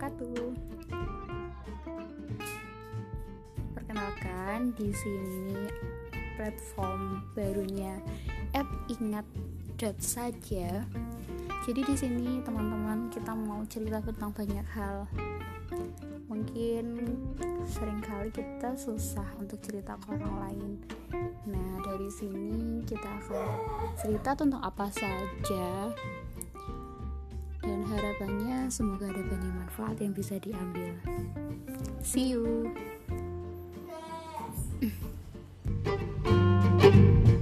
wabarakatuh. Perkenalkan di sini platform barunya app ingat dot saja. Jadi di sini teman-teman kita mau cerita tentang banyak hal. Mungkin sering kali kita susah untuk cerita ke orang lain. Nah, dari sini kita akan cerita tentang apa saja semoga ada banyak manfaat yang bisa diambil. See you.